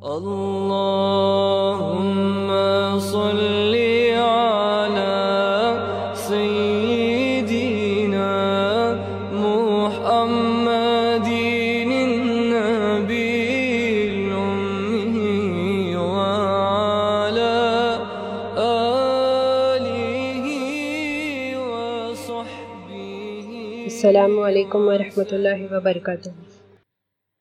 اللهم صل على سيدنا محمد النبي الأمي وعلى آله وصحبه. السلام عليكم ورحمة الله وبركاته.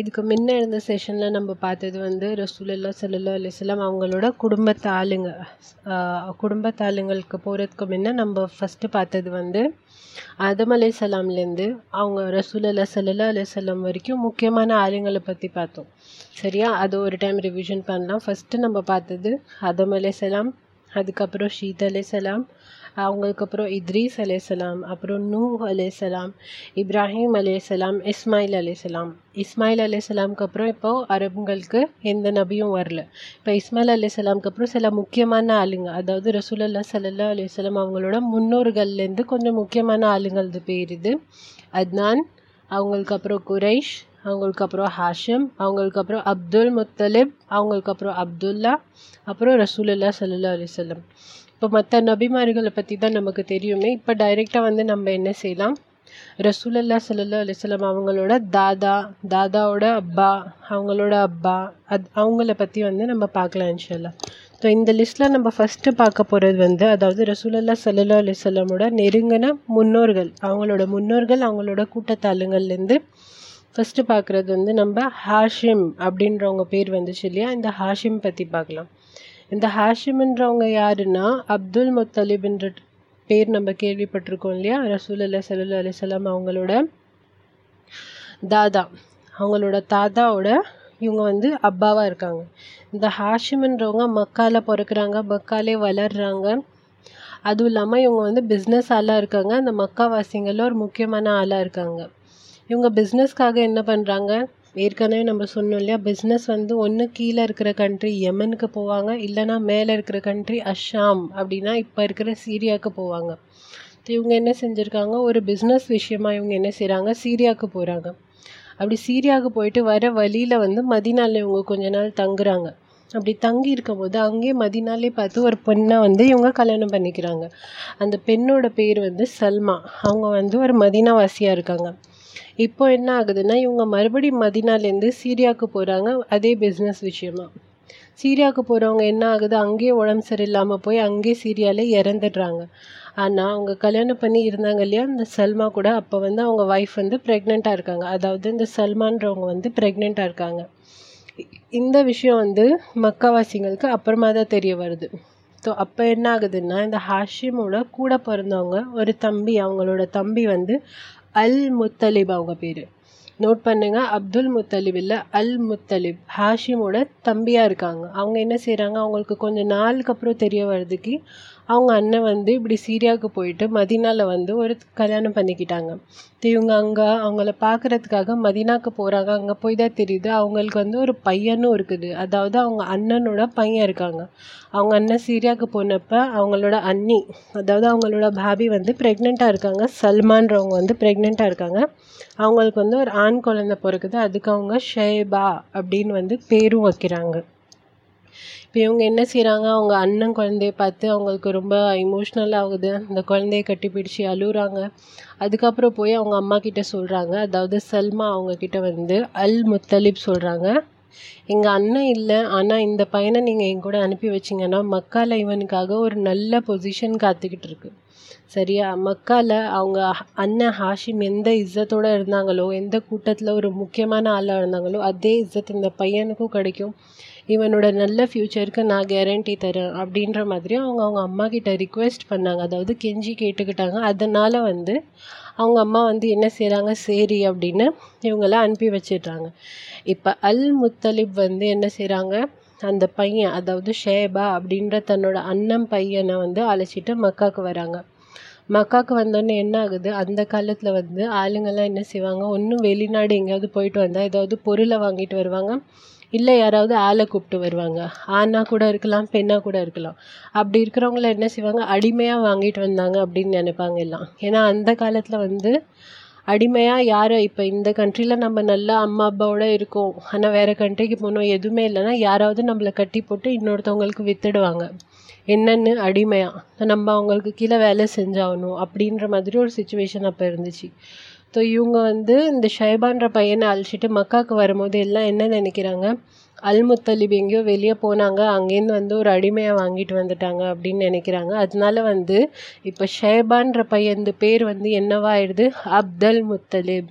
இதுக்கு முன்ன இருந்த செஷனில் நம்ம பார்த்தது வந்து ரசூலல்லா சல்லா அலிஸ்லாம் அவங்களோட குடும்பத்து ஆளுங்க. குடும்பத்து ஆளுங்களுக்கு போகிறதுக்கு முன்ன நம்ம ஃபஸ்ட்டு பார்த்தது வந்து ஆதம் அலை சலாம்லேருந்து அவங்க ரசூலல்லா சல்லா அலிஸ்லாம் வரைக்கும் முக்கியமான ஆளுங்களை பற்றி பார்த்தோம். சரியா? அது ஒரு டைம் ரிவிஷன் பண்ணலாம். ஃபஸ்ட்டு நம்ம பார்த்தது ஆதம் அலை சலாம் அதுக்கப்புறம் ஷீத் அலை சலாம் அவங்களுக்கு அப்புறம் இத்ரீஸ் அலைசலாம் அப்புறம் நூ அலைசலாம் இப்ராஹிம் அலைசலாம் இஸ்மாயில் அலைசலாம் இஸ்மாயில் அலைசலாம்க்கு அப்புறம் இப்போது அரபுங்களுக்கு எந்த நபியும் வரல. இப்போ இஸ்மாயில் அலைசலாம்க்கு அப்புறம் சில முக்கியமான ஆளுங்க அதாவது ரசூலல்லா சல்லல்லா அலையம் அவங்களோட முன்னோர்கள்லேருந்து கொஞ்சம் முக்கியமான ஆளுங்களது பேர் இது. அத்னான் அவங்களுக்கு அப்புறம் குரைஷ் அவங்களுக்கு அப்புறம் ஹாஷிம் அவங்களுக்கு அப்புறம் அப்துல் முத்தலிப் அவங்களுக்கு அப்புறம் அப்துல்லா அப்புறம் ரசூலுல்லா சல்லல்லா அலிசல்லம் இப்போ மற்ற நபிமார்களை பற்றி தான் நமக்கு தெரியுமே. இப்போ டைரெக்டாக வந்து நம்ம என்ன செய்யலாம்? ரசூலல்லா சல்லல்லா அலிஸ்லாம் அவங்களோட தாதா தாதாவோட அப்பா அவங்களோட அப்பா அது அவங்கள பற்றி வந்து நம்ம பார்க்கலாம் இன்ஷல்லா ஸோ இந்த லிஸ்ட்டில் நம்ம ஃபஸ்ட்டு பார்க்க போகிறது வந்து அதாவது ரசூலல்லா சல்லல்லா அலிஸ்லாமோட நெருங்கின முன்னோர்கள் அவங்களோட முன்னோர்கள் அவங்களோட கூட்டத்தாளுங்கள்லேருந்து ஃபஸ்ட்டு பார்க்குறது வந்து நம்ம ஹாஷிம் அப்படின்றவங்க பேர் வந்துச்சு இல்லையா? இந்த ஹாஷிம் பற்றி பார்க்கலாம். இந்த ஹாஷிம்ன்றவங்க யாருன்னா அப்துல் முத்தலிப்ன்ற பேர் நம்ம கேள்விப்பட்டிருக்கோம் இல்லையா? ரசூல் அல்லா சல்லா அலிசல்லாம் அவங்களோட தாதா. அவங்களோட தாதாவோட இவங்க வந்து அப்பாவாக இருக்காங்க. இந்த ஹாஷிம்ன்றவங்க மக்கால பிறக்கிறாங்க மக்காலே வளர்றாங்க. அதுவும் இல்லாமல் இவங்க வந்து பிஸ்னஸ் ஆளாக இருக்காங்க. அந்த மக்காவாசிங்களில் ஒரு முக்கியமான ஆளாக இருக்காங்க. இவங்க பிஸ்னஸ்க்காக என்ன பண்ணுறாங்க ஏற்கனவே நம்ம சொன்னோம் இல்லையா பிஸ்னஸ் வந்து ஒன்று கீழே இருக்கிற கண்ட்ரி யமனுக்கு போவாங்க இல்லைனா மேலே இருக்கிற கண்ட்ரி அஷாம் அப்படின்னா இப்போ இருக்கிற சீரியாவுக்கு போவாங்க. இவங்க என்ன செஞ்சுருக்காங்க ஒரு பிஸ்னஸ் விஷயமா இவங்க என்ன செய்கிறாங்க சீரியாவுக்கு போகிறாங்க அப்படி சீரியாவுக்கு போயிட்டு வர வழியில் வந்து மதினால இவங்க கொஞ்ச நாள் தங்குறாங்க. அப்படி தங்கி இருக்கும்போது அங்கேயே மதினாலே பார்த்து ஒரு பெண்ணை வந்து இவங்க கல்யாணம் பண்ணிக்கிறாங்க. அந்த பெண்ணோட பேர் வந்து சல்மா. அவங்க வந்து ஒரு மதினாவாசியாக இருக்காங்க. இப்போ என்ன ஆகுதுன்னா இவங்க மறுபடியும் மதினாலேருந்து சீரியாவுக்கு போகிறாங்க அதே பிஸ்னஸ் விஷயமா. சீரியாவுக்கு போகிறவங்க என்ன ஆகுது? அங்கேயே உடம்பு சரியில்லாமல் போய் அங்கேயே சீரியாலே இறந்துடுறாங்க. ஆனால் அவங்க கல்யாணம் பண்ணி இருந்தாங்க இல்லையா? இந்த சல்மா கூட அப்போ வந்து அவங்க ஒய்ஃப் வந்து ப்ரெக்னெண்ட்டாக இருக்காங்க. அதாவது இந்த சல்மான்றவங்க வந்து ப்ரெக்னெண்ட்டாக இருக்காங்க. இந்த விஷயம் வந்து மக்காவாசிங்களுக்கு அப்புறமா தான் தெரிய வருது. ஸோ அப்போ என்ன ஆகுதுன்னா இந்த ஹாஷிமோட கூட பிறந்தவங்க ஒரு தம்பி அவங்களோட தம்பி வந்து அல் முத்தலிப் அவங்க பேர். நோட் பண்ணுங்க அப்துல் முத்தலிப் இல்லை அல் முத்தலிப் ஹாஷிமோட தம்பியாக இருக்காங்க. அவங்க என்ன செய்கிறாங்க அவங்களுக்கு கொஞ்சம் நாளுக்கு அப்புறம் தெரிய வர்றதுக்கு அவங்க அண்ணன் வந்து இப்படி சீரியாவுக்கு போயிட்டு மதினாவில் வந்து ஒரு கல்யாணம் பண்ணிக்கிட்டாங்க. இவங்க அங்கே அவங்கள பார்க்குறதுக்காக மதினாவுக்கு போகிறாங்க அங்கே போய் தான் தெரியுது. அவங்களுக்கு வந்து ஒரு பையனும் இருக்குது. அதாவது அவங்க அண்ணனோட பையன் இருக்காங்க. அவங்க அண்ணன் சீரியாவுக்கு போனப்போ அவங்களோட அண்ணி அதாவது அவங்களோட பாபி வந்து ப்ரெக்னெண்ட்டாக இருக்காங்க. சல்மான்றவங்க வந்து ப்ரெக்னெண்ட்டாக இருக்காங்க. அவங்களுக்கு வந்து ஒரு ஆண் குழந்தை பிறக்குது. அதுக்கு அவங்க ஷேபா அப்படின்னு வந்து பேரும் வைக்கிறாங்க. இப்போ இவங்க என்ன செய்கிறாங்க அவங்க அண்ணன் குழந்தைய பார்த்து அவங்களுக்கு ரொம்ப இமோஷ்னல் ஆகுது. அந்த குழந்தைய கட்டி பிடிச்சி அழுகுறாங்க அதுக்கப்புறம் போய் அவங்க அம்மா கிட்ட சொல்கிறாங்க அதாவது சல்மா அவங்கக்கிட்ட வந்து அல் முத்தலிப் சொல்கிறாங்க எங்கள் அண்ணன் இல்லை. ஆனால் இந்த பையனை நீங்கள் என் கூட அனுப்பி வச்சிங்கன்னா மக்கால இவனுக்காக ஒரு நல்ல பொசிஷன் காத்துக்கிட்டு இருக்கு. சரியா? மக்கால அவங்க அண்ணன் ஹாஷிம் எந்த இஸ்ஸத்தோடு இருந்தாங்களோ எந்த கூட்டத்தில் ஒரு முக்கியமான ஆளாக இருந்தாங்களோ அதே இஸ்ஸத் இந்த பையனுக்கும் கிடைக்கும். இவனோட நல்ல ஃப்யூச்சருக்கு நான் கேரண்டி தரேன் அப்படின்ற மாதிரி அவங்க அவங்க அம்மா கிட்ட ரிக்வெஸ்ட் பண்ணாங்க. அதாவது கெஞ்சி கேட்டுக்கிட்டாங்க. அதனால் வந்து அவங்க அம்மா வந்து என்ன செய்கிறாங்க சரி அப்படின்னு இவங்கள அனுப்பி வச்சிடுறாங்க. இப்போ அல் முத்தலிப் வந்து என்ன செய்கிறாங்க அந்த பையன் அதாவது ஷேபா அப்படின்ற தன்னோட அண்ணன் பையனை வந்து அழைச்சிட்டு மக்காவுக்கு வராங்க. மக்காவுக்கு வந்தோடனே என்ன ஆகுது? அந்த காலத்தில் வந்து ஆளுங்கள்லாம் என்ன செய்வாங்க? ஒன்றும் வெளிநாடு எங்கேயாவது போயிட்டு வந்தால் ஏதாவது பொருளை வாங்கிட்டு வருவாங்க. இல்லை யாராவது ஆளை கூப்பிட்டு வருவாங்க. ஆணாக கூட இருக்கலாம் பெண்ணாக கூட இருக்கலாம். அப்படி இருக்கிறவங்கள என்ன செய்வாங்க? அடிமையாக வாங்கிட்டு வந்தாங்க அப்படின்னு நினைப்பாங்க எல்லாம். ஏன்னா அந்த காலத்தில் வந்து அடிமையாக யாரை? இப்போ இந்த கண்ட்ரியில் நம்ம நல்லா அம்மா அப்பாவோட இருக்கோம். ஆனால் வேறு கண்ட்ரிக்கு போனோம் எதுவுமே இல்லைன்னா யாராவது நம்மளை கட்டி போட்டு இன்னொருத்தவங்களுக்கு வித்துடுவாங்க. என்னென்னு? அடிமையாக நம்ம அவங்களுக்கு கீழே வேலை செஞ்சாகணும் அப்படின்ற மாதிரி ஒரு சுச்சுவேஷன் அப்போ இருந்துச்சு. ஸோ இவங்க வந்து இந்த ஷைபான்ற பையனை அழைச்சிட்டு மக்காவுக்கு வரும்போது எல்லாம் என்ன நினைக்கிறாங்க? அல்முத்தலிப் எங்கேயோ வெளியே போனாங்க. அங்கேருந்து வந்து ஒரு அடிமையை வாங்கிட்டு வந்துட்டாங்க அப்படின்னு நினைக்கிறாங்க. அதனால வந்து இப்போ ஷேபான்ற பையன் பேர் வந்து என்னவாயிடுது அப்தல் முத்தலிப்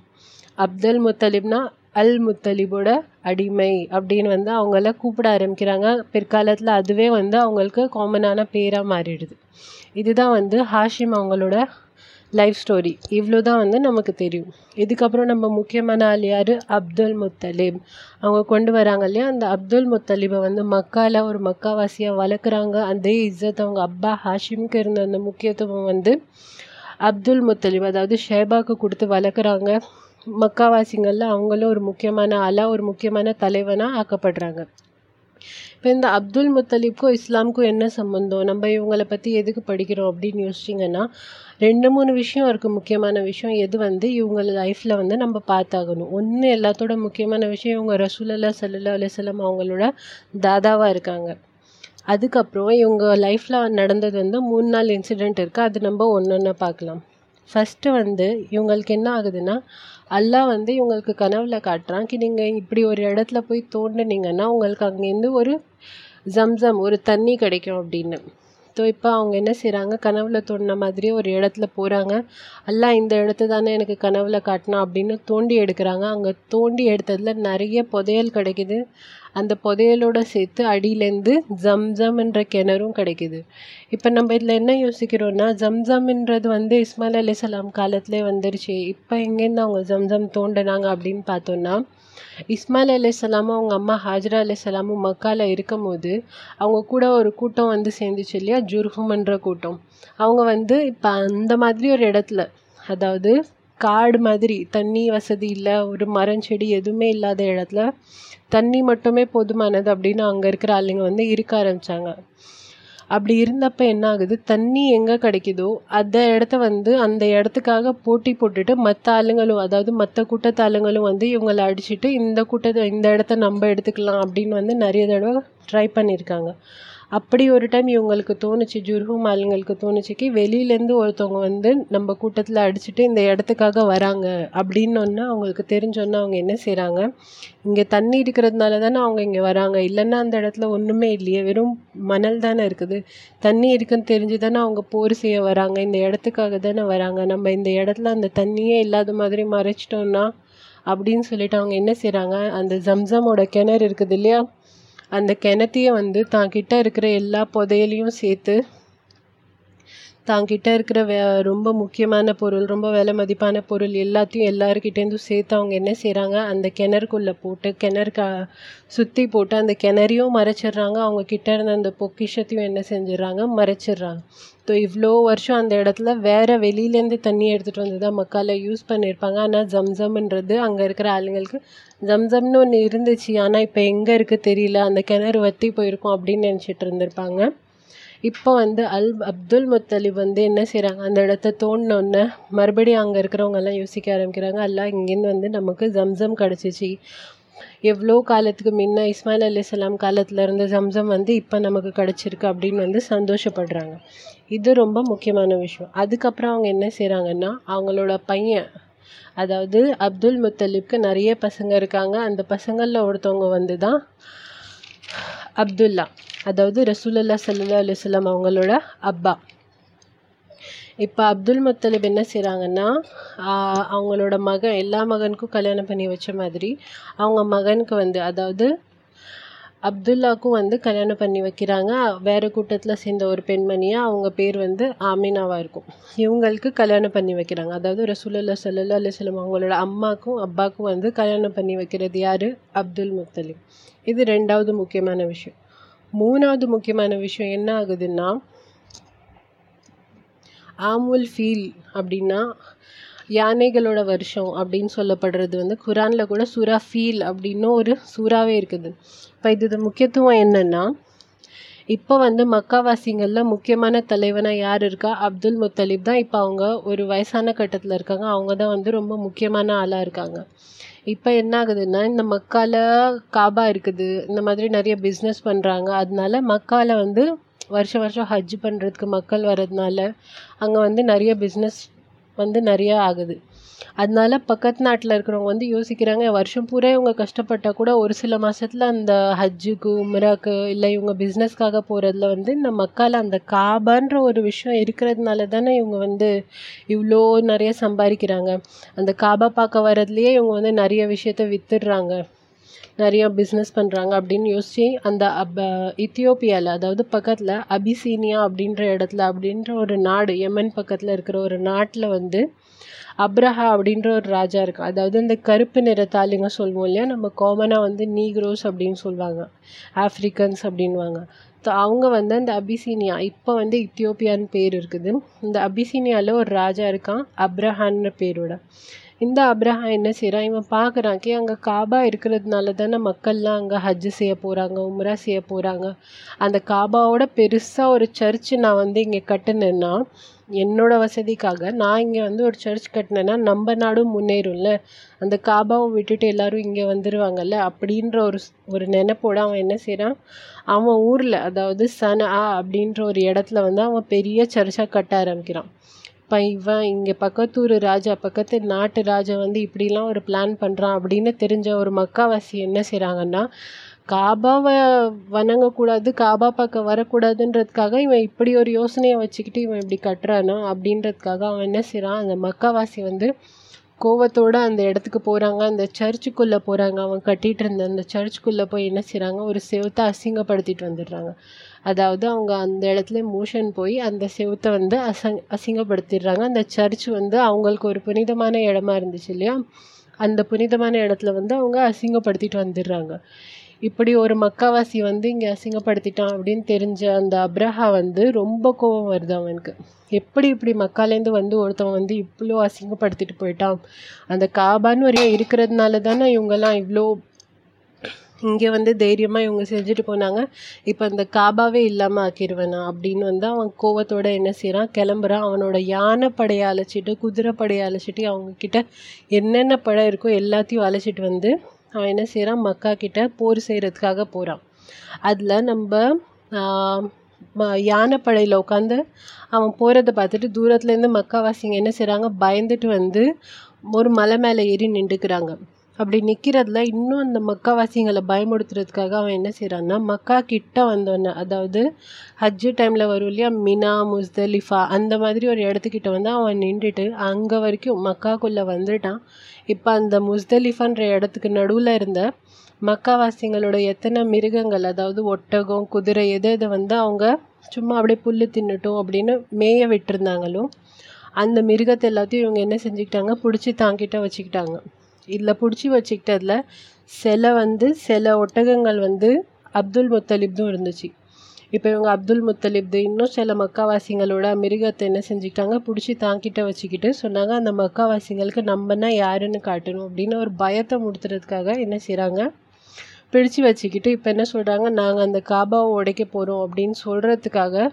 அப்தல் முத்தலிப்னா அல் முத்தலிபோட அடிமை அப்படின்னு வந்து அவங்கள கூப்பிட ஆரம்பிக்கிறாங்க. பிற்காலத்தில் அதுவே வந்து அவங்களுக்கு காமனான பேராக மாறிடுது. இதுதான் வந்து ஹாஷிம் அவங்களோட லைஃப் ஸ்டோரி இவ்வளோ தான் வந்து நமக்கு தெரியும். இதுக்கப்புறம் நம்ம முக்கியமான ஆள் யார்? அப்துல் முத்தலீப். அவங்க கொண்டு வராங்க இல்லையா? அந்த அப்துல் முத்தலீபை வந்து மக்காவில் ஒரு மக்காவாசியாக வளர்க்குறாங்க. அதே இஸ்ஸத் அவங்க அப்பா ஹாஷிம்க்கு இருந்த அந்த முக்கியத்துவம் வந்து அப்துல் முத்தலீப் அதாவது ஷேபாக்கு கொடுத்து வளர்க்குறாங்க. மக்காவாசிங்களில் அவங்களும் ஒரு முக்கியமான ஆளாக ஒரு முக்கியமான தலைவனாக ஆக்கப்படுறாங்க. இப்போ இந்த அப்துல் முத்தலீப்க்கும் இஸ்லாமுக்கும் என்ன சம்மந்தம் நம்ம இவங்கள பற்றி எதுக்கு படிக்கிறோம் அப்படின்னு யோசிச்சிங்கன்னா ரெண்டு மூணு விஷயம் இருக்குது முக்கியமான விஷயம். எது வந்து இவங்க லைஃப்பில் வந்து நம்ம பார்த்தாகணும். ஒன்று எல்லாத்தோட முக்கியமான விஷயம் இவங்க ரசூலல்லா சல்லா அலிசல்லாம் அவங்களோட தாதாவாக இருக்காங்க. அதுக்கப்புறம் இவங்க லைஃப்பில் நடந்தது வந்து மூணு நாள் இன்சிடெண்ட் இருக்குது அது நம்ம ஒன்று ஒன்று பார்க்கலாம். ஃபஸ்ட்டு வந்து இவங்களுக்கு என்ன ஆகுதுன்னா அல்லாஹ் வந்து இவங்களுக்கு கனவுல காட்டுறான். கி நீங்கள் இப்படி ஒரு இடத்துல போய் தோண்டுனீங்கன்னா உங்களுக்கு அங்கேருந்து ஒரு ஜம்சம் ஒரு தண்ணி கிடைக்கும் அப்படின்னு. ஸோ இப்போ அவங்க என்ன செய்கிறாங்க கனவுல தோண்டின மாதிரி ஒரு இடத்துல போகிறாங்க அல்லாஹ் இந்த இடத்த தானே எனக்கு கனவுல காட்டினா அப்படின்னு தோண்டி எடுக்கிறாங்க. அங்கே தோண்டி எடுத்ததில் நிறைய புதையல் கிடைக்குது. அந்த புதையலோட சேர்த்து அடியிலேருந்து ஜம்ஜம்ன்ற கிணறும் கிடைக்குது. இப்போ நம்ம இதில் என்ன யோசிக்கிறோன்னா ஜம்ஜம்ன்றது வந்து இஸ்மாயில் அலிசலாம் காலத்திலே வந்துருச்சு. இப்போ எங்கேருந்து அவங்க ஜம்ஜம் தோண்டினாங்க அப்படின்னு பார்த்தோன்னா இஸ்மாயில் அலிசலாமும் அவங்க அம்மா ஹாஜரா அலிசலாமும் மக்காவில் இருக்கும் போது அவங்க கூட ஒரு கூட்டம் வந்து சேர்ந்துச்சு இல்லையா? ஜுர்ஹும்ன்ற கூட்டம். அவங்க வந்து இப்போ அந்த மாதிரி ஒரு இடத்துல அதாவது காடு மாதிரி தண்ணி வசதி இல்லை ஒரு மரம் செடி எதுவுமே இல்லாத இடத்துல தண்ணி மட்டுமே போதுமானது அப்படின்னு அங்கே இருக்கிற ஆளுங்க வந்து இருக்க ஆரம்பித்தாங்க அப்படி இருந்தப்போ என்ன ஆகுது தண்ணி எங்கே கிடைக்குதோ அந்த இடத்த வந்து அந்த இடத்துக்காக போட்டி போட்டுட்டு மற்ற ஆளுங்களும் அதாவது மற்ற கூட்டத்து ஆளுங்களும் வந்து இவங்களை அடிச்சுட்டு இந்த கூட்டத்தை இந்த இடத்த நம்ம எடுத்துக்கலாம் அப்படின்னு வந்து நிறைய தடவை ட்ரை பண்ணியிருக்காங்க. அப்படி ஒரு டைம் இவங்களுக்கு தோணுச்சு ஜுர்ஹூம் ஆளுங்களுக்கு தோணுச்சுக்கு வெளியிலேருந்து ஒருத்தவங்க வந்து நம்ம கூட்டத்தில் அடிச்சுட்டு இந்த இடத்துக்காக வராங்க அப்படின்னு அவங்களுக்கு தெரிஞ்சோன்னா அவங்க என்ன செய்கிறாங்க இங்கே தண்ணி இருக்கிறதுனால தானே அவங்க இங்கே வராங்க. இல்லைன்னா அந்த இடத்துல ஒன்றுமே இல்லையே. வெறும் மணல் தானே இருக்குது. தண்ணி இருக்குன்னு தெரிஞ்சு தானே அவங்க போர் செய்ய வராங்க. இந்த இடத்துக்காக தானே வராங்க. நம்ம இந்த இடத்துல அந்த தண்ணியே இல்லாத மாதிரி மறைச்சிட்டோன்னா அப்படின்னு சொல்லிட்டு அவங்க என்ன செய்கிறாங்க அந்த ஜம்சமோட கிணறு இருக்குது இல்லையா? அந்த கிணத்தையும் வந்து தான் கிட்ட இருக்கிற எல்லா புதையலையும் சேர்த்து தாங்கிட்ட இருக்கிற வே ரொம்ப முக்கியமான பொருள் ரொம்ப விலை மதிப்பான பொருள் எல்லாத்தையும் எல்லாருக்கிட்டேருந்து சேர்த்து அவங்க என்ன செய்கிறாங்க அந்த கிணறுக்குள்ளே போட்டு கிணறு க சுற்றி போட்டு அந்த கிணறையும் மறைச்சிடுறாங்க அவங்க கிட்ட இருந்த அந்த பொக்கிஷத்தையும் என்ன செஞ்சிடறாங்க மறைச்சிடுறாங்க ஸோ இவ்வளோ வருஷம் அந்த இடத்துல வேறு வெளியிலேருந்து தண்ணி எடுத்துகிட்டு வந்து தான் மக்களை யூஸ் பண்ணியிருப்பாங்க ஆனால் ஜம்சம்ன்றது அங்கே இருக்கிற ஆளுங்களுக்கு ஜம்சம்னு ஒன்று இருந்துச்சு. ஆனால் இப்போ எங்கே இருக்குது தெரியல. அந்த கிணறு வற்றி போயிருக்கும் அப்படின்னு நினச்சிட்டு இருந்திருப்பாங்க. இப்போ வந்து அல் அப்துல் முத்தலிப் வந்து என்ன செய்கிறாங்க அந்த இடத்த தோண்டினோன்னே மறுபடியும் அங்கே இருக்கிறவங்கெல்லாம் யோசிக்க ஆரம்பிக்கிறாங்க அல்லா இங்கேருந்து வந்து நமக்கு ஜம்சம் கிடச்சிச்சு. எவ்வளோ காலத்துக்கு முன்ன இஸ்மாயில் அலிஸ்லாம் காலத்தில் இருந்த ஜம்சம் வந்து இப்போ நமக்கு கிடச்சிருக்கு அப்படின்னு வந்து சந்தோஷப்படுறாங்க. இது ரொம்ப முக்கியமான விஷயம். அதுக்கப்புறம் அவங்க என்ன செய்கிறாங்கன்னா அவங்களோட பையன் அதாவது அப்துல் முத்தலிப்க்கு நிறைய பசங்க இருக்காங்க. அந்த பசங்களில் ஒருத்தவங்க வந்து தான் அப்துல்லா. அதாவது ரசூலல்லா சல்லா அலுவலம் அவங்களோட அப்பா. இப்போ அப்துல் முத்தலிப் என்ன செய்கிறாங்கன்னா அவங்களோட மகன் எல்லா மகனுக்கும் கல்யாணம் பண்ணி வச்ச மாதிரி அவங்க மகனுக்கு வந்து அதாவது அப்துல்லாவுக்கும் வந்து கல்யாணம் பண்ணி வைக்கிறாங்க. வேறு கூட்டத்தில் சேர்ந்த ஒரு பெண்மணியாக அவங்க பேர் வந்து ஆமினாவாக இருக்கும். இவங்களுக்கு கல்யாணம் பண்ணி வைக்கிறாங்க. அதாவது ரசூலல்லா சல்லா அலுவலம் அவங்களோட அம்மாக்கும் அப்பாவுக்கும் வந்து கல்யாணம் பண்ணி வைக்கிறது யார்? அப்துல் முத்தலிப். இது ரெண்டாவது முக்கியமான விஷயம். மூணாவது முக்கியமான விஷயம் என்ன ஆகுதுன்னா ஆமுல் ஃபீல் அப்படின்னா யானைகளோட வருஷம் அப்படின்னு சொல்லப்படுறது வந்து குரானில் கூட சூரா ஃபீல் அப்படின்னு ஒரு சூறாவே இருக்குது. இப்போ இது முக்கியத்துவம் என்னென்னா இப்போ வந்து மக்காவாசிங்களில் முக்கியமான தலைவனாக யார் இருக்கா? அப்துல் முத்தலிப் தான் இப்போ அவங்க ஒரு வயசான கட்டத்தில் இருக்காங்க. அவங்க தான் வந்து ரொம்ப முக்கியமான ஆளாக இருக்காங்க. இப்போ என்ன ஆகுதுன்னா இந்த மக்கால காபா இருக்குது இந்த மாதிரி நிறைய பிஸ்னஸ் பண்ணுறாங்க அதனால மக்கால வந்து வருஷம் வருஷம் ஹஜ் பண்ணுறதுக்கு மக்கள் வர்றதுனால அங்கே வந்து நிறைய பிஸ்னஸ் வந்து நிறைய ஆகுது. அதனால பக்கத்து நாட்டில் இருக்கிறவங்க வந்து யோசிக்கிறாங்க வருஷம் பூரா இவங்க கஷ்டப்பட்டால் கூட ஒரு சில மாதத்துல அந்த ஹஜ்ஜுக்கு உம்ராக்கு இல்லை இவங்க பிஸ்னஸ்க்காக போகிறதுல வந்து இந்த மக்கால் அந்த காபான்ற ஒரு விஷயம் இருக்கிறதுனால தானே இவங்க வந்து இவ்வளோ நிறைய சம்பாதிக்கிறாங்க. அந்த காபா பார்க்க வரதுலேயே இவங்க வந்து நிறைய விஷயத்த வித்துடுறாங்க. நிறைய பிஸ்னஸ் பண்ணுறாங்க அப்படின்னு யோசித்து அந்த அப் இத்தியோப்பியாவில் அதாவது பக்கத்தில் அபிசீனியா அப்படின்ற இடத்துல அப்படின்ற ஒரு நாடு யமன் பக்கத்தில் இருக்கிற ஒரு நாட்டில் வந்து அப்ரஹா அப்படின்ற ஒரு ராஜா இருக்கு அதாவது இந்த கருப்பு நிறத்தாளுங்க சொல்லுவோம் இல்லையா? நம்ம காமனாக வந்து நீக்ரோஸ் அப்படின்னு சொல்லுவாங்க. ஆஃப்ரிக்கன்ஸ் அப்படின்வாங்க ஸோ அவங்க வந்து அந்த அபிசீனியா இப்போ வந்து இத்தியோப்பியான்னு பேர் இருக்குது. இந்த அபிசீனியாவில் ஒரு ராஜா இருக்கான் அப்ரஹான்னு பேரோட. இந்த அப்ரஹா என்ன செய்கிறான் இவன் பார்க்குறான் கே அங்கே காபா இருக்கிறதுனால தானே மக்கள்லாம் அங்கே ஹஜ்ஜு செய்ய போகிறாங்க உம்ரா செய்ய போகிறாங்க அந்த காபாவோட பெருசாக ஒரு சர்ச்சு நான் வந்து இங்கே கட்டினேன்னா என்னோடய வசதிக்காக நான் இங்கே வந்து ஒரு சர்ச் கட்டினேன்னா நம்ம நாடும் முன்னேறும்ல? அந்த காபாவை விட்டுட்டு எல்லாரும் இங்கே வந்துடுவாங்கல்ல அப்படின்ற ஒரு ஒரு நினைப்போடு அவன் என்ன செய்கிறான் அவன் ஊரில் அதாவது சனா அப்படின்ற ஒரு இடத்துல வந்து அவன் பெரிய சர்ச்சாக கட்ட ஆரம்பிக்கிறான். இப்போ இவன் இங்கே பக்கத்தூர் ராஜா பக்கத்து நாட்டு ராஜா வந்து இப்படிலாம் ஒரு பிளான் பண்ணுறான் அப்படின்னு தெரிஞ்ச ஒரு மக்காவாசி என்ன செய்கிறாங்கன்னா காபாவை வணங்கக்கூடாது காபா பார்க்க வரக்கூடாதுன்றதுக்காக இவன் இப்படி ஒரு யோசனையை வச்சுக்கிட்டு இவன் இப்படி கட்டுறானா அப்படின்றதுக்காக அவன் என்ன செய்கிறான் அந்த மக்காவாசி வந்து கோவத்தோடு அந்த இடத்துக்கு போகிறாங்க அந்த சர்ச்சுக்குள்ளே போகிறாங்க அவன் கட்டிகிட்டு இருந்த அந்த சர்ச்சுக்குள்ளே போய் என்ன செய்கிறாங்க ஒரு செவத்தை அசிங்கப்படுத்திட்டு வந்துடுறாங்க. அதாவது அவங்க அந்த இடத்துல மோஷன் போய் அந்த செவத்தை வந்து அசங் அசிங்கப்படுத்திடுறாங்க. அந்த சர்ச் வந்து அவங்களுக்கு ஒரு புனிதமான இடமா இருந்துச்சு இல்லையா? அந்த புனிதமான இடத்துல வந்து அவங்க அசிங்கப்படுத்திட்டு வந்துடுறாங்க. இப்படி ஒரு மக்காவாசி வந்து இங்கே அசிங்கப்படுத்திட்டான் அப்படின்னு தெரிஞ்ச அந்த அப்ரஹா வந்து ரொம்ப கோபம் வருது அவனுக்கு. எப்படி இப்படி மக்காலேருந்து வந்து ஒருத்தவன் வந்து இவ்வளோ அசிங்கப்படுத்திட்டு போயிட்டான்? அந்த காபான்னு ஒரு இருக்கிறதுனால தானே இவங்கெல்லாம் இவ்வளோ இங்கே வந்து தைரியமாக இவங்க செஞ்சுட்டு போனாங்க. இப்போ அந்த காபாவே இல்லாமல் ஆக்கிடுவேனா அப்படின்னு வந்து அவன் கோவத்தோட என்ன செய்கிறான் கிளம்புறான். அவனோட யானை படையை அழைச்சிட்டு குதிரை படையை அழைச்சிட்டு அவங்கக்கிட்ட என்னென்ன படம் இருக்கோ எல்லாத்தையும் அழைச்சிட்டு வந்து அவன் என்ன செய்கிறான் மக்கா கிட்ட போர் செய்கிறதுக்காக போகிறான் அதில் நம்ம யானைப்படையில் உட்காந்து அவன் போகிறத பார்த்துட்டு தூரத்துலேருந்து மக்காவாசிங்க என்ன செய்கிறாங்க பயந்துட்டு வந்து ஒரு மலை மேலே ஏறி நின்றுக்கிறாங்க. அப்படி நிற்கிறதுல இன்னும் அந்த மக்காவாசிங்களை பயமுடுத்துறதுக்காக அவன் என்ன செய்கிறான்னா மக்கா கிட்ட வந்தோன்னே அதாவது ஹஜ்ஜு டைமில் வரும் இல்லையா மினா முஸ்தலிஃபா அந்த மாதிரி ஒரு இடத்துக்கிட்ட வந்து அவன் நின்றுட்டு அங்கே வரைக்கும் மக்காக்குள்ளே வந்துட்டான். இப்போ அந்த முஸ்தலிஃபான்ற இடத்துக்கு நடுவில் இருந்த மக்காவாசிங்களோட எத்தனை மிருகங்கள் அதாவது ஒட்டகம் குதிரை எது எதை வந்து அவங்க சும்மா அப்படியே புல்லு தின்னுட்டோம் அப்படின்னு மேய விட்டுருந்தாங்களோ அந்த மிருகத்தை எல்லாத்தையும் இவங்க என்ன செஞ்சுக்கிட்டாங்க? பிடிச்சி தாங்கிட்ட வச்சுக்கிட்டாங்க. இதில் பிடிச்சி வச்சுக்கிட்டதில் சில வந்து சில ஒட்டகங்கள் வந்து அப்துல் முத்தலிப்தும் இருந்துச்சு. இப்போ இவங்க அப்துல் முத்தலிப்து இன்னும் சில மக்காவாசிங்களோட மிருகத்தை என்ன செஞ்சுக்கிட்டாங்க பிடிச்சி தாங்கிட்ட வச்சுக்கிட்டு சொன்னாங்க அந்த மக்காவாசிங்களுக்கு நம்மனா யாருன்னு காட்டணும் அப்படின்னு ஒரு பயத்தை முடுத்துறதுக்காக என்ன செய்கிறாங்க பிடிச்சு வச்சுக்கிட்டு இப்போ என்ன சொல்கிறாங்க நாங்கள் அந்த காபாவை உடைக்க போகிறோம் அப்படின்னு சொல்கிறதுக்காக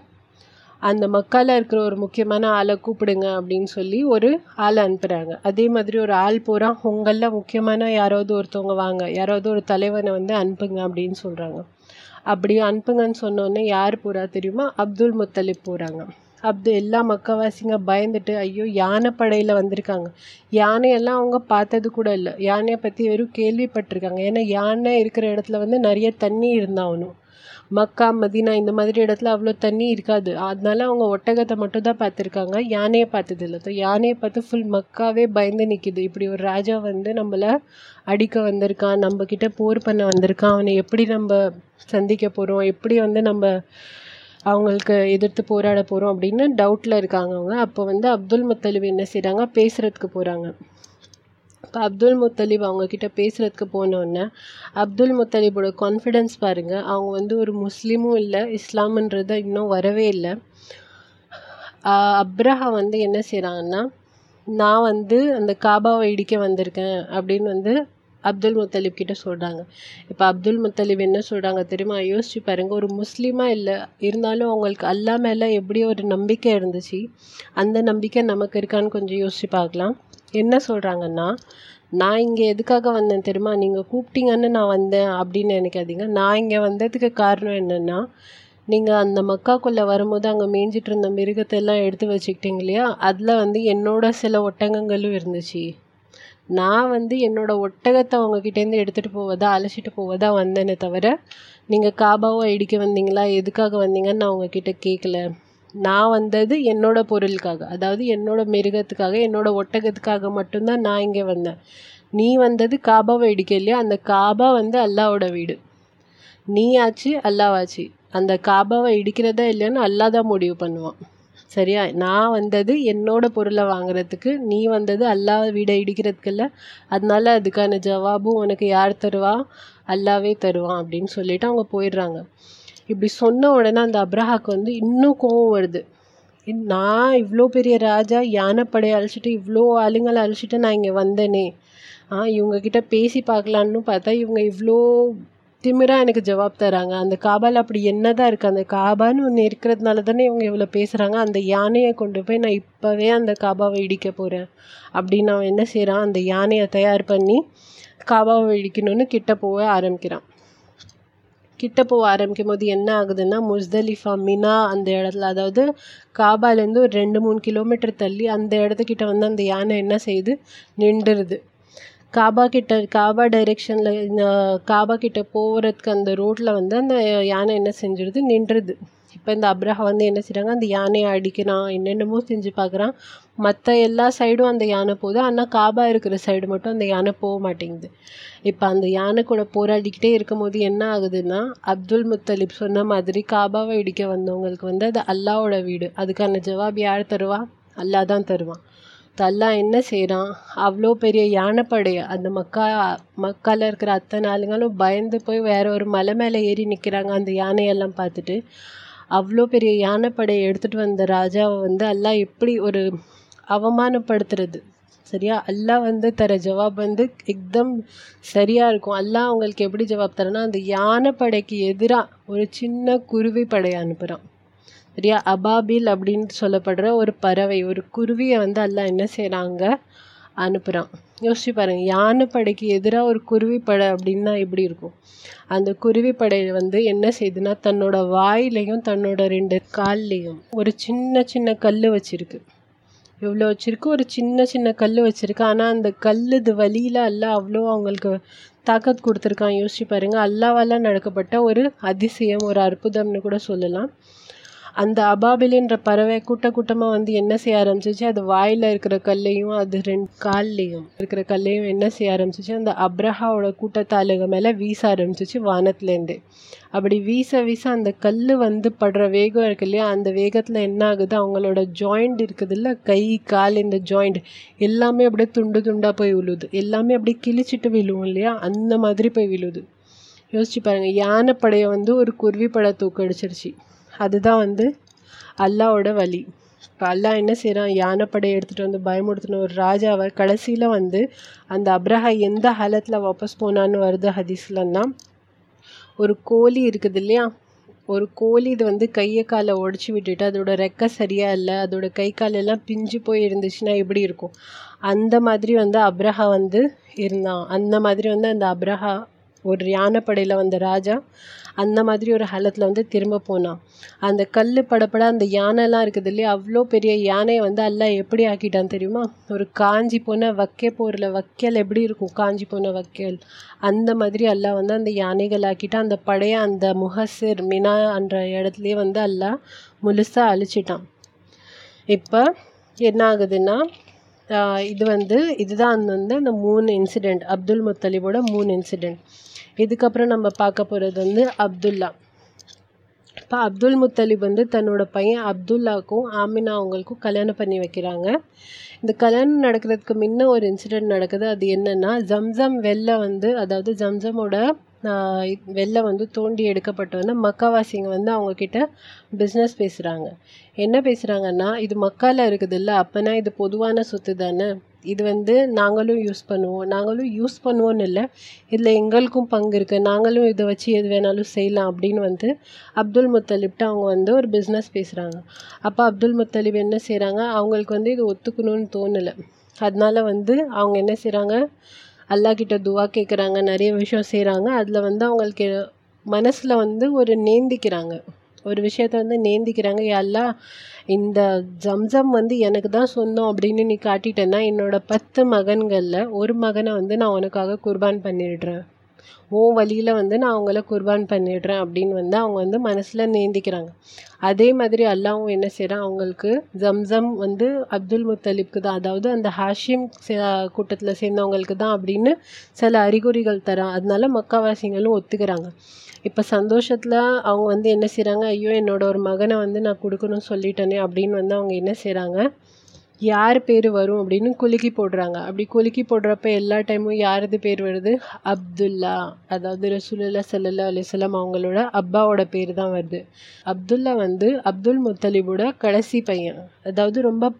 அந்த மக்கால இருக்கிற ஒரு முக்கியமான ஆளை கூப்பிடுங்க அப்படின்னு சொல்லி ஒரு ஆளை அனுப்புகிறாங்க அதே மாதிரி ஒரு ஆள் போகிறான் உங்களில் முக்கியமான யாராவது ஒருத்தவங்க வாங்க யாராவது ஒரு தலைவனை வந்து அனுப்புங்க அப்படின்னு சொல்கிறாங்க அப்படி அனுப்புங்கன்னு சொன்னோடனே யார் போகிறா தெரியுமா? அப்துல் முத்தலிப் போகிறாங்க அப்து எல்லா மக்கவாசிங்க பயந்துட்டு ஐயோ யானை படையில் வந்திருக்காங்க. யானையெல்லாம் அவங்க பார்த்தது கூட இல்லை. யானையை பற்றி வெறும் கேள்விப்பட்டிருக்காங்க. ஏன்னா யானை இருக்கிற இடத்துல வந்து நிறைய தண்ணி இருந்தாகணும் மக்கா மதினா இந்த மாதிரி இடத்துல அவ்வளோ தண்ணி இருக்காது. அதனால அவங்க ஒட்டகத்தை மட்டும் தான் பார்த்துருக்காங்க. யானையை பார்த்தது இல்லை ஸோ யானையை பார்த்து ஃபுல் மக்காவே பயந்து நிற்கிது இப்படி ஒரு ராஜா வந்து நம்மளை அடிக்க வந்திருக்கான் நம்மக்கிட்ட போர் பண்ண வந்திருக்கான். அவனை எப்படி நம்ம சந்திக்க போகிறோம் எப்படி வந்து நம்ம அவங்களுக்கு எதிர்த்து போராட போகிறோம் அப்படின்னு டவுட்டில் இருக்காங்க அவங்க. அப்போ வந்து அப்துல் முத்தலிப் என்ன செய்கிறாங்க பேசுகிறதுக்கு போகிறாங்க இப்போ அப்துல் முத்தலீப் அவங்கக்கிட்ட பேசுகிறதுக்கு போனோடனே அப்துல் முத்தலீபோட கான்ஃபிடென்ஸ் பாருங்கள் அவங்க வந்து ஒரு முஸ்லீமும் இல்லை இஸ்லாமுன்றது இன்னும் வரவே இல்லை. அப்ரஹா வந்து என்ன செய்கிறாங்கன்னா நான் வந்து அந்த காபாவை இடிக்க வந்திருக்கேன் அப்படின்னு வந்து அப்துல் முத்தலீப் கிட்ட சொல்கிறாங்க இப்போ அப்துல் முத்தலீப் என்ன சொல்கிறாங்க தெரியுமா? யோசிச்சு பாருங்க ஒரு முஸ்லீமாக இல்லை இருந்தாலும் அவங்களுக்கு அல்லா மேலே எப்படி ஒரு நம்பிக்கை இருந்துச்சு அந்த நம்பிக்கை நமக்கு இருக்கான்னு கொஞ்சம் யோசிச்சு பார்க்கலாம். என்ன சொல்கிறாங்கன்னா நான் இங்கே எதுக்காக வந்தேன் தெரியுமா? நீங்கள் கூப்பிட்டீங்கன்னு நான் வந்தேன் அப்படின்னு நினைக்காதீங்க. நான் இங்கே வந்ததுக்கு காரணம் என்னென்னா நீங்கள் அந்த மக்காக்குள்ளே வரும்போது அங்கே மேய்ஞ்சிட்டு இருந்த மிருகத்தை எல்லாம் எடுத்து வச்சுக்கிட்டீங்க இல்லையா? அதில் வந்து என்னோட சில ஒட்டகங்களும் இருந்துச்சு. நான் வந்து என்னோட ஒட்டகத்தை அவங்கக்கிட்டேருந்து எடுத்துகிட்டு போவதா அழைச்சிட்டு போவதா வந்தேனே தவிர நீங்கள் காபாவை இடிக்க வந்தீங்களா? எதுக்காக வந்தீங்கன்னு நான் உங்ககிட்ட கேட்கல நான் வந்தது என்னோட பொருளுக்காக. அதாவது என்னோட மிருகத்துக்காக என்னோட ஒட்டகத்துக்காக மட்டும்தான் நான் இங்கே வந்தேன். நீ வந்தது காபாவை இடிக்க இல்லையா? அந்த காபா வந்து அல்லாவோட வீடு. நீ ஆச்சு அல்லாவாச்சு அந்த காபாவை இடிக்கிறதா இல்லையான்னு அல்லா தான் முடிவு பண்ணுவான். சரியா? நான் வந்தது என்னோட பொருளை வாங்குறதுக்கு நீ வந்தது அல்லா வீடை இடிக்கிறதுக்கு இல்லை அதனால அதுக்கான ஜவாபும் உனக்கு யார் தருவா? அல்லாவே தருவான் அப்படின்னு சொல்லிட்டு அவங்க போயிடுறாங்க. இப்படி சொன்ன உடனே அந்த அப்ரஹாக்கு வந்து இன்னும் கோவம் வருது. நான் இவ்வளோ பெரிய ராஜா யானைப்படையை அழிச்சிட்டு இவ்வளோ ஆளுங்களை அழிச்சிட்டு நான் இங்கே வந்தேனே. ஆ இவங்கக்கிட்ட பேசி பார்க்கலான்னு பார்த்தா இவங்க இவ்வளோ திமிரா எனக்கு ஜவாப் தராங்க. அந்த காபால் அப்படி என்ன தான் இருக்குது அந்த காபான்னு ஒன்று இருக்கிறதுனால தானே இவங்க இவ்வளோ பேசுகிறாங்க அந்த யானையை கொண்டு போய் நான் இப்போவே அந்த காபாவை இடிக்க போகிறேன் அப்படின்னு அவன் என்ன செய்கிறான் அந்த யானையை தயார் பண்ணி காபாவை இடிக்கணும்னு கிட்ட போக ஆரம்பிக்கிறான். கிட்ட போக ஆரம்பிக்கும் போது என்ன ஆகுதுன்னா முஸ்தலிஃபா மினா அந்த இடத்துல அதாவது காபாலேருந்து ஒரு ரெண்டு மூணு கிலோமீட்டர் தள்ளி அந்த இடத்துக்கிட்ட வந்து அந்த யானை என்ன செய்யுது? நின்றுருது. காபா கிட்ட காபா டைரெக்ஷனில் காபா கிட்ட போகிறதுக்கு அந்த ரோட்டில் வந்து அந்த யானை என்ன செஞ்சிடுது நின்றுது இப்போ இந்த அப்ரஹா வந்து என்ன செய்கிறாங்க அந்த யானையை அடிக்கிறான் என்னென்னமோ செஞ்சு பார்க்குறான் மற்ற எல்லா சைடும் அந்த யானை போகுது. ஆனால் காபா இருக்கிற சைடு மட்டும் அந்த யானை போக மாட்டேங்குது. இப்போ அந்த யானை கூட போராடிக்கிட்டே இருக்கும் போது என்ன ஆகுதுன்னா அப்துல் முத்தலிப் சொன்ன மாதிரி காபாவை இடிக்க வந்தவங்களுக்கு வந்து அது அல்லாவோட வீடு. அதுக்கான ஜவாப் யார் தருவா? அல்லா தான் தருவான். அல்லா என்ன செய்கிறான் அவ்வளோ பெரிய யானைப்படைய அந்த மக்கா மக்கால இருக்கிற அத்தனை ஆளுங்களும் பயந்து போய் வேற ஒரு மலை மேலே ஏறி நிற்கிறாங்க அந்த யானையெல்லாம் பார்த்துட்டு அவ்வளோ பெரிய யானைப்படையை எடுத்துகிட்டு வந்த ராஜாவை வந்து அல்லா எப்படி ஒரு அவமானப்படுத்துறது? சரியா? அல்லாஹ் வந்து தர ஜவாப் வந்து எக்தம் சரியாக இருக்கும். அல்லாஹ் அவங்களுக்கு எப்படி ஜவாப் தரேன்னா அந்த யானைப்படைக்கு எதிராக ஒரு சின்ன குருவி படையை அனுப்புகிறான் சரியா? அபாபில் அப்படின்னு சொல்லப்படுற ஒரு பறவை ஒரு குருவியை வந்து எல்லாம் என்ன செய்கிறாங்க அனுப்புகிறான் யோசிச்சு பாருங்க யானைப்படைக்கு எதிராக ஒரு குருவிப்படை அப்படின்னா எப்படி இருக்கும்? அந்த குருவிப்படை வந்து என்ன செய்யுதுன்னா தன்னோட வாயிலையும் தன்னோட ரெண்டு கால்லையும் ஒரு சின்ன சின்ன கல் வச்சுருக்கு. இவ்வளோ வச்சுருக்கு? ஒரு சின்ன சின்ன கல் வச்சுருக்கு. ஆனால் அந்த கல் இது வழியில் அல்ல அவ்வளோ அவங்களுக்கு தாக்கத் கொடுத்துருக்கான். யோசிச்சு பாருங்கள் அல்லாவால் நடக்கப்பட்ட ஒரு அதிசயம் ஒரு அற்புதம்னு கூட சொல்லலாம். அந்த அபாபிலின்ற பறவை கூட்ட கூட்டமாக வந்து என்ன செய்ய ஆரம்பிச்சிச்சு? அது வாயில் இருக்கிற கல்லையும் அது ரெண்டு கால்லையும் இருக்கிற கல்லையும் என்ன செய்ய ஆரம்பிச்சிச்சு? அந்த அப்ரஹாவோட கூட்டத்தாளுக மேலே வீச ஆரம்பிச்சிச்சு வானத்துலேருந்தே அப்படி வீச வீச அந்த கல் வந்து படுற வேகம் இருக்கு இல்லையா? அந்த வேகத்தில் என்ன ஆகுது? அவங்களோட ஜாயிண்ட் இருக்குது இல்லை? கை கால் இந்த ஜாயிண்ட் எல்லாமே அப்படியே துண்டு துண்டாக போய் விழுது. எல்லாமே அப்படியே கிழிச்சிட்டு விழுவும் இல்லையா? அந்த மாதிரி போய் விழுது. யோசிச்சு பாருங்கள் யானைப்படையை வந்து ஒரு குருவி படை தூக்கடிச்சிருச்சு. அதுதான் வந்து அல்லாவோட வழி. இப்போ அல்லா என்ன செய்கிறான் யானைப்படையை எடுத்துகிட்டு வந்து பயமுடுத்தின ஒரு ராஜாவை கடைசியில் வந்து அந்த அப்ரஹா எந்த ஹாலத்தில் வாபஸ் போனான்னு வருது ஹதீஸ்லன்னா ஒரு கோழி இருக்குது இல்லையா? ஒரு கோழி இது வந்து கையை காலை உடச்சி விட்டுட்டு அதோட ரெக்கை சரியாக இல்லை அதோட கை காலெல்லாம் பிஞ்சு போய் இருந்துச்சுன்னா எப்படி இருக்கும்? அந்த மாதிரி வந்து அப்ரஹா வந்து இருந்தான். அந்த மாதிரி வந்து அந்த அப்ரஹா ஒரு யானைப்படையில் வந்த ராஜா அந்த மாதிரி ஒரு ஹலத்தில் வந்து திரும்ப போனான் அந்த கல் படப்பட அந்த யானைலாம் இருக்குது இல்லையா அவ்வளோ பெரிய யானையை வந்து எல்லாம் எப்படி ஆக்கிட்டான் தெரியுமா? ஒரு காஞ்சி போன வக்கே போரில் வக்கேல் எப்படி இருக்கும்? காஞ்சி போன வக்கேல். அந்த மாதிரி எல்லாம் வந்து அந்த யானைகள் ஆக்கிட்டான் அந்த படைய அந்த முஹசிர் மினா என்ற இடத்துலையே வந்து எல்லாம் முழுசாக அழிச்சிட்டான். இப்போ என்ன ஆகுதுன்னா இது வந்து இதுதான் வந்து அந்த மூணு இன்சிடெண்ட் அப்துல் முத்தலிபோட மூணு இன்சிடெண்ட் இதுக்கப்புறம் நம்ம பார்க்க போகிறது வந்து அப்துல்லா. இப்போ அப்துல் முத்தலிப் வந்து தன்னோட பையன் அப்துல்லாக்கும் ஆமினா அவங்களுக்கும் கல்யாணம் பண்ணி வைக்கிறாங்க. இந்த கல்யாணம் நடக்கிறதுக்கு முன்ன ஒரு இன்சிடெண்ட் நடக்குது. அது என்னென்னா ஜம்சம் வெள்ளை வந்து அதாவது ஜம்சமோட வெளில வந்து தோண்டி எடுக்கப்பட்டோன்னே மக்காவாசிங்க வந்து அவங்கக்கிட்ட பிஸ்னஸ் பேசுகிறாங்க என்ன பேசுகிறாங்கன்னா இது மக்கால இருக்குதுல்ல அப்போனா இது பொதுவான சொத்து தானே? இது வந்து நாங்களும் யூஸ் பண்ணுவோம். நாங்களும் யூஸ் பண்ணுவோன்னு இல்லை. இதில் எங்களுக்கும் பங்கு இருக்குது நாங்களும் இதை வச்சு எது வேணாலும் செய்யலாம் அப்படின்னு வந்து அப்துல் முத்தலிப்ட்ட அவங்க வந்து ஒரு பிஸ்னஸ் பேசுகிறாங்க அப்போ அப்துல் முத்தலிப் என்ன செய்கிறாங்க அவங்களுக்கு வந்து இது ஒத்துக்கணும்னு தோணலை. அதனால வந்து அவங்க என்ன செய்கிறாங்க அல்லாக்கிட்ட துவா கேட்குறாங்க நிறைய விஷயம் செய்கிறாங்க அதில் வந்து அவங்களுக்கு மனசில் வந்து ஒரு நேந்திக்கிறாங்க ஒரு விஷயத்த வந்து நேந்திக்கிறாங்க எல்லாம் இந்த ஜம்சம் வந்து எனக்கு தான் சொந்தம் அப்படின்னு நீ காட்டிட்டேன்னா என்னோட பத்து மகன்களில் ஒரு மகனை வந்து நான் உனக்காக குர்பான் பண்ணிடுறேன். உன் வழியில் வந்து நான் அவங்கள குர்பான் பண்ணிடுறேன் அப்படின்னு வந்து அவங்க வந்து மனசில் நேந்திக்கிறாங்க அதே மாதிரி அல்லாவும் என்ன செய்கிறான் அவங்களுக்கு ஜம்சம் வந்து அப்துல் முத்தலிப்க்கு தான் அதாவது அந்த ஹாஷிம் கூட்டத்தில் சேர்ந்தவங்களுக்கு தான் அப்படின்னு சில அறிகுறிகள் தரான். அதனால மக்காவாசிங்களும் ஒத்துக்கிறாங்க. இப்போ சந்தோஷத்தில் அவங்க வந்து என்ன செய்கிறாங்க ஐயோ என்னோட ஒரு மகனை வந்து நான் கொடுக்கணும்னு சொல்லிட்டேனே அப்படின்னு வந்து அவங்க என்ன செய்கிறாங்க யார் பேர் வரும்? அப்படின்னு குலுக்கி போடுறாங்க. அப்படி குலுக்கி போடுறப்ப எல்லா டைமும் யாரது பேர் வருது? அப்துல்லா. அதாவது ரசூலுல்லா சல்லல்லா அலிஸ்லாம் அவங்களோட அப்பாவோட பேர் தான் வருது. அப்துல்லா வந்து அப்துல் முத்தலிபோட கடைசி பையன். அதாவது ரொம்ப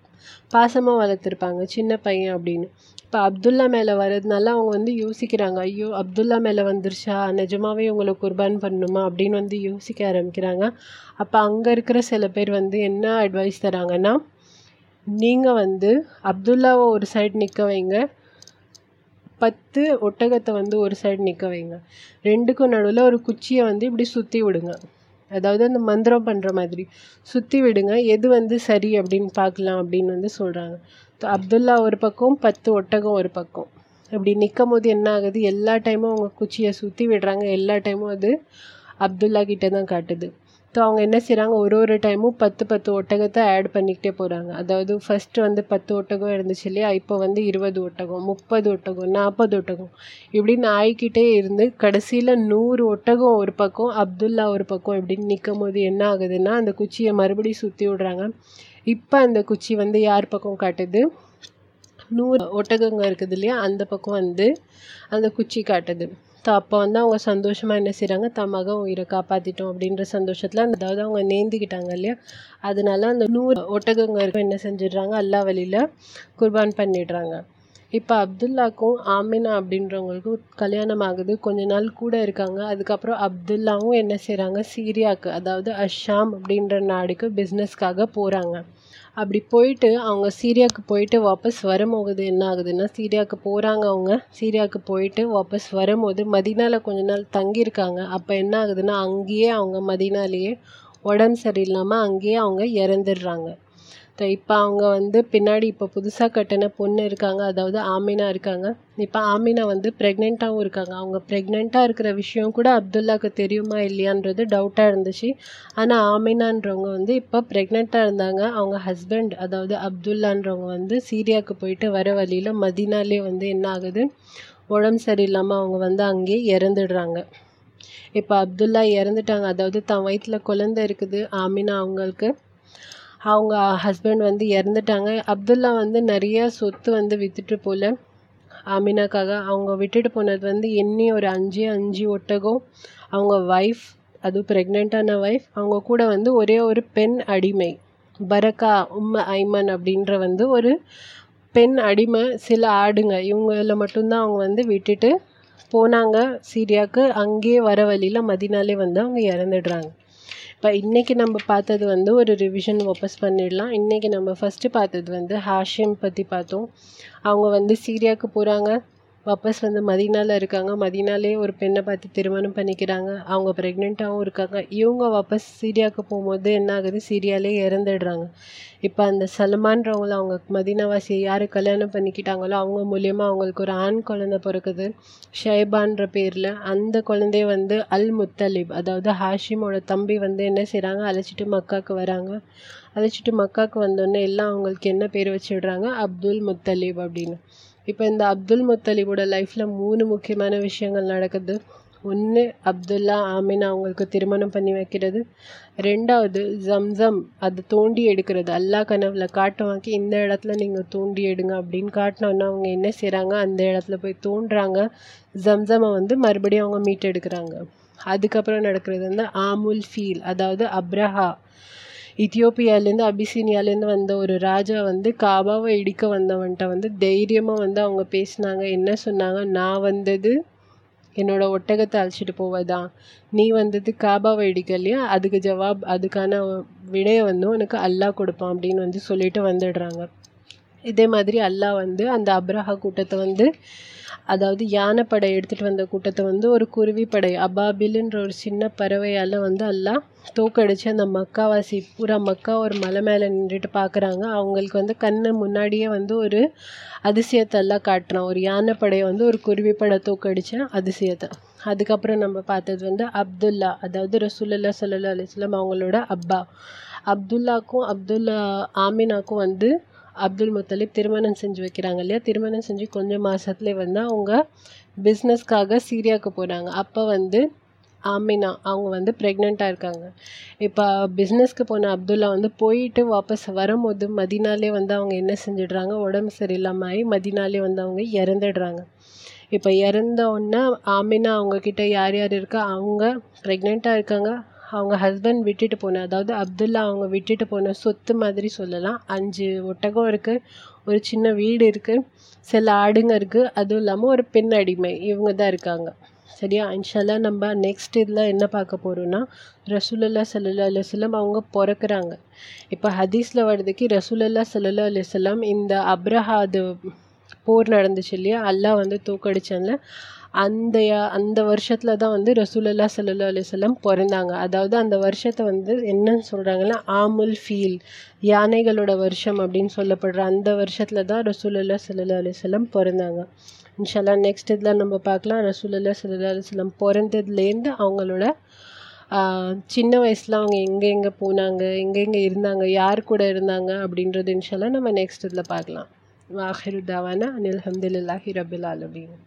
பாசமாக வளர்த்துருப்பாங்க சின்ன பையன் அப்படின்னு. இப்போ அப்துல்லா மேலே வர்றதுனால அவங்க வந்து யோசிக்கிறாங்க ஐயோ அப்துல்லா மேலே வந்துருச்சா? நிஜமாவே உங்களை குர்பான் பண்ணணுமா அப்படின்னு வந்து யோசிக்க ஆரம்பிக்கிறாங்க. அப்போ அங்கே இருக்கிற சில பேர் வந்து என்ன அட்வைஸ் தராங்கன்னா நீங்கள் வந்து அப்துல்லாவை ஒரு சைடு நிற்க வைங்க. பத்து ஒட்டகத்தை வந்து ஒரு சைடு நிற்க வைங்க. ரெண்டுக்கும் நடுவில் ஒரு குச்சியை வந்து இப்படி சுற்றி விடுங்க. அதாவது அந்த மந்திரம் பண்ணுற மாதிரி. சுற்றி விடுங்க. எது வந்து சரி அப்படின்னு பார்க்கலாம் அப்படின்னு வந்து சொல்கிறாங்க அப்துல்லா ஒரு பக்கம் பத்து ஒட்டகம் ஒரு பக்கம். இப்படி நிற்கும் போது என்ன ஆகுது? எல்லா டைமும் அவங்க குச்சியை சுற்றி விடுறாங்க. எல்லா டைமும் அது அப்துல்லா கிட்டே தான் காட்டுது. ஸோ அவங்க என்ன செய்கிறாங்க ஒரு ஒரு டைமும் பத்து பத்து ஒட்டகத்தை ஆட் பண்ணிக்கிட்டே போகிறாங்க அதாவது ஃபஸ்ட்டு வந்து பத்து ஒட்டகம் இருந்துச்சு இல்லையா? இப்போ வந்து இருபது ஒட்டகம் முப்பது ஒட்டகம் நாற்பது ஒட்டகம். இப்படின்னு ஆயிக்கிட்டே இருந்து கடைசியில் நூறு ஒட்டகம் ஒரு பக்கம் அப்துல்லா ஒரு பக்கம் இப்படின்னு நிற்கும் போது என்ன ஆகுதுன்னா அந்த குச்சியை மறுபடியும் சுற்றி விடுறாங்க. இப்போ அந்த குச்சி வந்து யார் பக்கம் காட்டுது? நூறு ஒட்டகங்க இருக்குது இல்லையா? அந்த பக்கம் வந்து அந்த குச்சி காட்டுது. ஸோ அப்போ வந்து அவங்க சந்தோஷமாக என்ன செய்கிறாங்க தம் மகன் உயிரை காப்பாற்றிட்டோம் அப்படின்ற சந்தோஷத்தில் அந்த அதாவது அவங்க நேந்திக்கிட்டாங்க இல்லையா? அதனால அந்த நூறு ஒட்டகங்க இருக்கும் என்ன செஞ்சிடுறாங்க? அல்லா வழியில் குர்பான் பண்ணிடுறாங்க. இப்போ அப்துல்லாக்கும் ஆமினா அப்படின்றவங்களுக்கும் கல்யாணம் ஆகுது. கொஞ்ச நாள் கூட இருக்காங்க. அதுக்கப்புறம் அப்துல்லாவும் என்ன செய்கிறாங்க சீரியாவுக்கு அதாவது அஷாம் அப்படின்ற நாடுக்கு பிஸ்னஸ்க்காக போகிறாங்க அப்படி போயிட்டு அவங்க சீரியாவுக்கு போயிட்டு வாபஸ் வரும்போது என்ன ஆகுதுன்னா சீரியாவுக்கு போகிறாங்க அவங்க. சீரியாவுக்கு போயிட்டு வாபஸ் வரும்போது மதினாவில் கொஞ்ச நாள் தங்கியிருக்காங்க. அப்போ என்ன ஆகுதுன்னா அங்கேயே அவங்க மதினாலேயே உடம்பு சரியில்லாமல் அங்கேயே அவங்க இறந்துடுறாங்க. இப்போ அவங்க வந்து பின்னாடி இப்போ புதுசாக கட்டின பொண்ணு இருக்காங்க அதாவது ஆமினா இருக்காங்க. இப்போ ஆமினா வந்து ப்ரெக்னெண்ட்டாகவும் இருக்காங்க. அவங்க ப்ரெக்னெண்ட்டாக இருக்கிற விஷயம் கூட அப்துல்லாவுக்கு தெரியுமா இல்லையான்றது டவுட்டாக இருந்துச்சு. ஆனால் ஆமினான்றவங்க வந்து இப்போ ப்ரெக்னெண்ட்டாக இருந்தாங்க. அவங்க ஹஸ்பண்ட் அதாவது அப்துல்லான்றவங்க வந்து சீரியாவுக்கு போயிட்டு வர வழியில் மதினாலே வந்து என்ன ஆகுது? உடம்பு சரியில்லாமல் அவங்க வந்து அங்கேயே இறந்துடுறாங்க. இப்போ அப்துல்லா இறந்துட்டாங்க. அதாவது தன் வயிற்றில் குழந்த இருக்குது. ஆமினா அவங்களுக்கு அவங்க ஹஸ்பண்ட் வந்து இறந்துட்டாங்க. அப்துல்லா வந்து நிறைய சொத்து வந்து விற்றுட்டு போல். ஆமினாக்காக அவங்க விட்டுட்டு போனது வந்து எண்ணி ஒரு அஞ்சு அஞ்சு ஒட்டகம். அவங்க ஒய்ஃப் அதுவும் ப்ரெக்னெண்ட்டான ஒய்ஃப் அவங்க கூட வந்து ஒரே ஒரு பெண் அடிமை. பரக்கா உம்ம ஐமன் அப்படின்ற வந்து ஒரு பெண் அடிமை. சில ஆடுங்க இவங்கள மட்டும்தான் அவங்க வந்து விட்டுட்டு போனாங்க. சீரியாவுக்கு அங்கேயே வர வழியில் மதினாலே வந்து அவங்க இறந்துடுறாங்க. இப்போ இன்றைக்கி நம்ம பார்த்தது வந்து ஒரு ரிவிஷன் வாபஸ் பண்ணிடலாம். இன்றைக்கி நம்ம ஃபஸ்ட்டு பார்த்தது வந்து ஹாஷிம் பற்றி பார்த்தோம். அவங்க வந்து சீரியாவுக்கு போகிறாங்க வாபஸ் வந்து மதீனாவில் இருக்காங்க. மதினாலே ஒரு பெண்ணை பார்த்து திருமணம் பண்ணிக்கிறாங்க. அவங்க ப்ரெக்னெண்ட்டாகவும் இருக்காங்க. இவங்க வாபஸ் சீரியாவுக்கு போகும்போது என்ன ஆகுது? சீரியாலே இறந்துடுறாங்க. இப்போ அந்த சல்மான்றவங்கள அவங்க மதினாவாசி யார் கல்யாணம் பண்ணிக்கிட்டாங்களோ அவங்க மூலியமாக அவங்களுக்கு ஒரு ஆண் குழந்தை பிறக்குது. ஷைபான்ற பேரில் அந்த குழந்தைய வந்து அல் முத்தலிப் அதாவது ஹாஷிமோட தம்பி வந்து என்ன செய்கிறாங்க அழைச்சிட்டு மக்காவுக்கு வராங்க. அழைச்சிட்டு மக்காவுக்கு வந்தோடனே எல்லாம் அவங்களுக்கு என்ன பேர் வச்சிடுறாங்க? அப்துல் முத்தலிப் அப்படின்னு. இப்போ இந்த அப்துல் முத்தலிபோட லைஃப்பில் மூணு முக்கியமான விஷயங்கள் நடக்குது. ஒன்று அப்துல்லா ஆமீன் அவங்களுக்கு திருமணம் பண்ணி வைக்கிறது. ரெண்டாவது ஜம்சம் அது தோண்டி எடுக்கிறது. அல்லா கனவுல காட்டுவாக்கி இந்த இடத்துல நீங்கள் தோண்டி எடுங்க அப்படின்னு காட்டினோன்னா அவங்க என்ன செய்கிறாங்க அந்த இடத்துல போய் தோண்டுறாங்க ஜம்சமை வந்து மறுபடியும் அவங்க மீட் எடுக்கிறாங்க அதுக்கப்புறம் நடக்கிறது வந்து ஆமுல் ஃபீல் அதாவது அப்ரஹா இத்தியோப்பியாலேருந்து அபிசீனியாலேருந்து வந்த ஒரு ராஜா வந்து காபாவை இடிக்க வந்தவன்ட்ட வந்து தைரியமாக வந்து அவங்க பேசினாங்க. என்ன சொன்னாங்க? நான் வந்தது என்னோட ஒட்டகத்தை அழைச்சிட்டு போவதான் நீ வந்தது காபாவை இடிக்கலையா அதுக்கு ஜவாப் அதுக்கான விடையை வந்து உனக்கு அல்லாஹ் கொடுப்பான் அப்படின்னு வந்து சொல்லிட்டு வந்துடுறாங்க. இதே மாதிரி அல்லாஹ் வந்து அந்த அப்ரஹா கூட்டத்தை வந்து அதாவது யானைப்படை எடுத்துகிட்டு வந்த கூட்டத்தை வந்து ஒரு குருவிப்படை அபாபிலுன்ற ஒரு சின்ன பறவையால் வந்து எல்லாம் தோக்கடிச்சு அந்த மக்காவாசி பூரா மக்கா ஒரு மலை மேலே நின்றுட்டு பார்க்குறாங்க அவங்களுக்கு வந்து கண்ணு முன்னாடியே வந்து ஒரு அதிசயத்தை எல்லாம் காட்டுறான். ஒரு யானைப்படையை வந்து ஒரு குருவிப்படை தோக்கடிச்ச அதிசயத்தை. அதுக்கப்புறம் நம்ம பார்த்தது வந்து அப்துல்லா அதாவது ரசூல்லா சல்லா அலிஸ்லாம் அவங்களோட அப்பா. அப்துல்லாக்கும் அப்துல்லா ஆமினாக்கும் வந்து அப்துல் முத்தலிப் திருமணம் செஞ்சு வைக்கிறாங்க இல்லையா? திருமணம் செஞ்சு கொஞ்சம் மாதத்துலேயே வந்து அவங்க பிஸ்னஸ்க்காக சீரியாவுக்கு போகிறாங்க அப்போ வந்து ஆமினா அவங்க வந்து ப்ரெக்னெண்ட்டாக இருக்காங்க. இப்போ பிஸ்னஸ்க்கு போன அப்துல்லா வந்து போயிட்டு வாபஸ் வரும்போது மதினாலே வந்து அவங்க என்ன செஞ்சிடுறாங்க? உடம்பு சரியில்லாமல் ஆகி மதினாலே வந்து அவங்க இறந்துடுறாங்க. இப்போ இறந்த உடனே ஆமினா அவங்கக்கிட்ட யார் யார் இருக்கா? அவங்க ப்ரெக்னெண்ட்டாக இருக்காங்க. அவங்க ஹஸ்பண்ட் விட்டுட்டு போன அதாவது அப்துல்லா அவங்க விட்டுட்டு போன சொத்து மாதிரி சொல்லலாம். அஞ்சு ஒட்டகம் இருக்குது ஒரு சின்ன வீடு இருக்குது சில ஆடுங்க இருக்குது அதுவும் இல்லாமல் ஒரு பெண் அடிமை இவங்க தான் இருக்காங்க. சரியா? இன்ஷால்லா நம்ம நெக்ஸ்ட் இதில் என்ன பார்க்க போகிறோன்னா ரசூலல்லா சல்லா அலுவலம் அவங்க பிறக்கிறாங்க. இப்போ ஹதீஸில் வர்றதுக்கு ரசூலல்லா சல்லா அலுவலம் இந்த அப்ரஹாது போர் நடந்துச்சு இல்லையா? அல்லாஹ் வந்து தூக்கடிச்சான்ல. அந்த அந்த வருஷத்தில் தான் வந்து ரசூலல்லா சல்லா அலிசல்லாம் பிறந்தாங்க. அதாவது அந்த வருஷத்தை வந்து என்னன்னு சொல்கிறாங்கன்னா ஆமுல் ஃபீல் யானைகளோட வருஷம் அப்படின்னு சொல்லப்படுற அந்த வருஷத்தில் தான் ரசூலல்லா சல்லா அலிசல்லாம் பிறந்தாங்க. இன்ஷால்லா நெக்ஸ்ட் இதில் நம்ம பார்க்கலாம். ரசூலல்லா சல்லா அலிசல்லாம் பிறந்ததுலேருந்து அவங்களோட சின்ன வயசில் அவங்க எங்கே எங்கே போனாங்க எங்கெங்கே இருந்தாங்க யார் கூட இருந்தாங்க அப்படின்றது இன்ஷால்லா நம்ம நெக்ஸ்ட் இதில் பார்க்கலாம். வாஹிரு தாவானா அனில் அஹமதுல்லாஹி ரபில் ஆலமீன்.